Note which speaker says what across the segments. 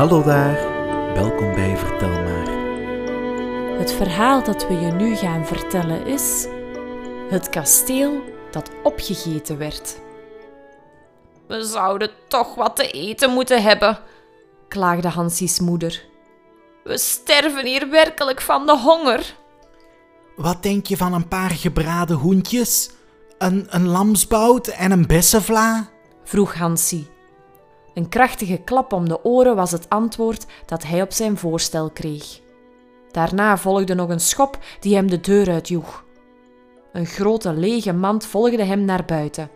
Speaker 1: Hallo daar, welkom bij Vertel maar.
Speaker 2: Het verhaal dat we je nu gaan vertellen is Het kasteel dat opgegeten werd.
Speaker 3: We zouden toch wat te eten moeten hebben,
Speaker 2: klaagde Hansies moeder.
Speaker 3: We sterven hier werkelijk van de honger.
Speaker 4: Wat denk je van een paar gebraden hoentjes, een, een lamsbout en een bessenvla?
Speaker 2: vroeg Hansie. Een krachtige klap om de oren was het antwoord dat hij op zijn voorstel kreeg. Daarna volgde nog een schop die hem de deur uitjoeg. Een grote lege mand volgde hem naar buiten.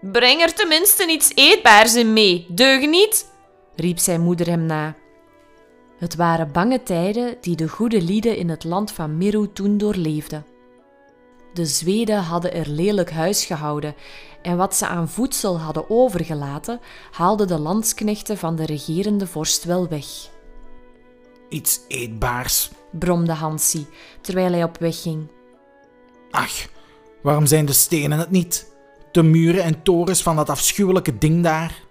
Speaker 3: Breng er tenminste iets eetbaars in mee, deug niet?
Speaker 2: riep zijn moeder hem na. Het waren bange tijden die de goede lieden in het land van Miru toen doorleefden. De Zweden hadden er lelijk huis gehouden en wat ze aan voedsel hadden overgelaten, haalden de landsknechten van de regerende vorst wel weg.
Speaker 4: Iets eetbaars,
Speaker 2: bromde Hansi terwijl hij op weg ging.
Speaker 4: Ach, waarom zijn de stenen het niet? De muren en torens van dat afschuwelijke ding daar?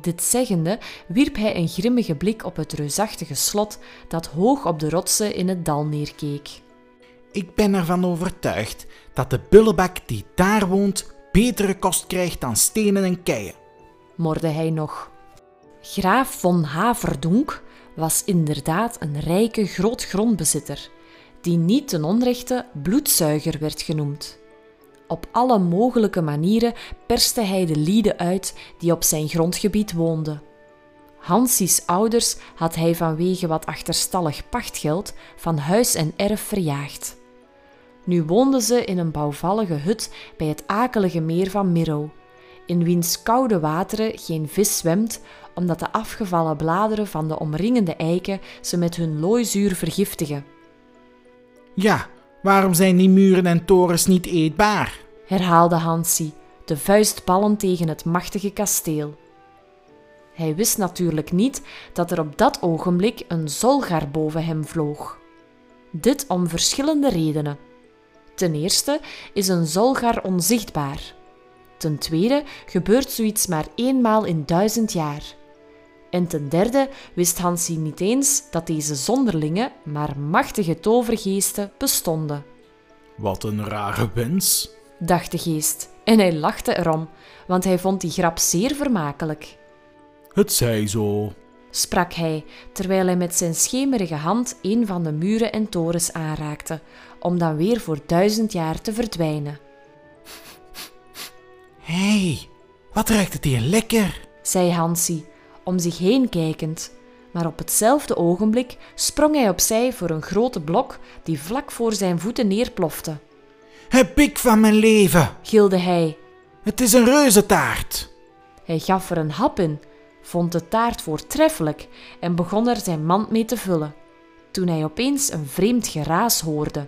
Speaker 2: Dit zeggende wierp hij een grimmige blik op het reusachtige slot dat hoog op de rotsen in het dal neerkeek.
Speaker 4: Ik ben ervan overtuigd dat de bullebak die daar woont betere kost krijgt dan stenen en keien,
Speaker 2: morde hij nog. Graaf von Haverdonk was inderdaad een rijke grootgrondbezitter, die niet ten onrechte bloedzuiger werd genoemd. Op alle mogelijke manieren perste hij de lieden uit die op zijn grondgebied woonden. Hansies ouders had hij vanwege wat achterstallig pachtgeld van huis en erf verjaagd. Nu woonden ze in een bouwvallige hut bij het akelige meer van Miro, in wiens koude wateren geen vis zwemt, omdat de afgevallen bladeren van de omringende eiken ze met hun looizuur vergiftigen.
Speaker 4: Ja, waarom zijn die muren en torens niet eetbaar?
Speaker 2: herhaalde Hansi, de vuist ballend tegen het machtige kasteel. Hij wist natuurlijk niet dat er op dat ogenblik een zolgaar boven hem vloog. Dit om verschillende redenen. Ten eerste is een zolgaar onzichtbaar. Ten tweede gebeurt zoiets maar eenmaal in duizend jaar. En ten derde wist Hansi niet eens dat deze zonderlinge, maar machtige tovergeesten bestonden.
Speaker 4: Wat een rare wens,
Speaker 2: dacht de geest, en hij lachte erom, want hij vond die grap zeer vermakelijk.
Speaker 4: Het zij zo,
Speaker 2: sprak hij, terwijl hij met zijn schemerige hand een van de muren en torens aanraakte, om dan weer voor duizend jaar te verdwijnen.
Speaker 4: Hé, hey, wat ruikt het hier lekker,
Speaker 2: zei Hansi, om zich heen kijkend. Maar op hetzelfde ogenblik sprong hij opzij voor een grote blok die vlak voor zijn voeten neerplofte.
Speaker 4: Heb ik van mijn leven,
Speaker 2: gilde hij.
Speaker 4: Het is een reuzentaart.
Speaker 2: Hij gaf er een hap in, vond de taart voortreffelijk en begon er zijn mand mee te vullen, toen hij opeens een vreemd geraas hoorde.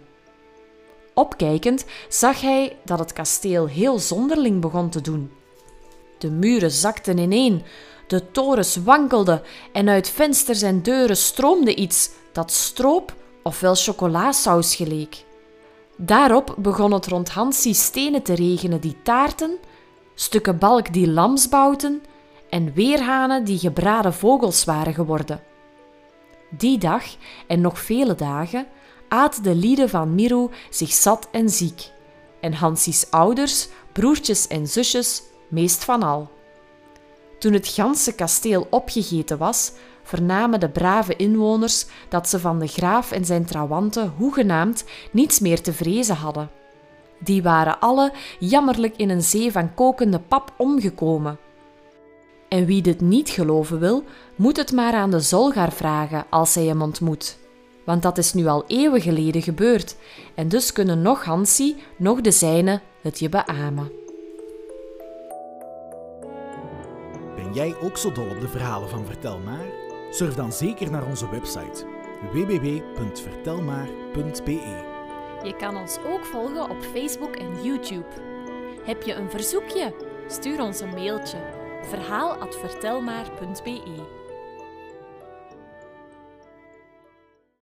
Speaker 2: Opkijkend zag hij dat het kasteel heel zonderling begon te doen. De muren zakten ineen, de torens wankelden en uit vensters en deuren stroomde iets dat stroop ofwel chocolasaus geleek. Daarop begon het rond Hansi stenen te regenen die taarten, stukken balk die lamsbouten en weerhanen die gebraden vogels waren geworden. Die dag en nog vele dagen aten de lieden van Miru zich zat en ziek, en Hansi's ouders, broertjes en zusjes meest van al. Toen het ganse kasteel opgegeten was, vernamen de brave inwoners dat ze van de graaf en zijn trawanten hoegenaamd niets meer te vrezen hadden. Die waren alle jammerlijk in een zee van kokende pap omgekomen. En wie dit niet geloven wil, moet het maar aan de zolgaar vragen als hij hem ontmoet. Want dat is nu al eeuwen geleden gebeurd, en dus kunnen nog Hansi, nog de zijne het je beamen.
Speaker 1: Ben jij ook zo dol op de verhalen van Vertel maar? Surf dan zeker naar onze website www.vertelmaar.be.
Speaker 2: Je kan ons ook volgen op Facebook en YouTube. Heb je een verzoekje? Stuur ons een mailtje verhaal@vertelmaar.be.